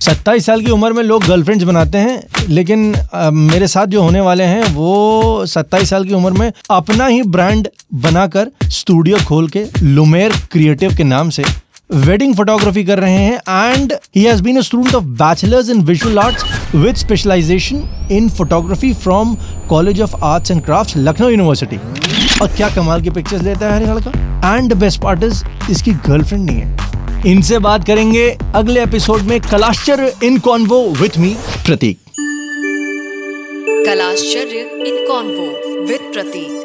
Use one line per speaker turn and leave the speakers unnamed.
सत्ताईस साल की उम्र में लोग गर्लफ्रेंड्स बनाते हैं लेकिन आ, मेरे साथ जो होने वाले हैं वो सत्ताईस साल की उम्र में अपना ही ब्रांड बनाकर स्टूडियो खोल के लुमेर क्रिएटिव के नाम से वेडिंग फोटोग्राफी कर रहे हैं and he has been a student of bachelors in visual arts with specialisation in photography from college of arts and crafts Lucknow university और क्या कमाल की पिक्चर्स लेता है हर लड़का? एंड बेस्ट पार्ट इज़ इसकी गर्लफ्रेंड नहीं है। इनसे बात करेंगे अगले एपिसोड में Kalashcharya in convo with me, Prateek.
Kalashcharya in convo with Prateek.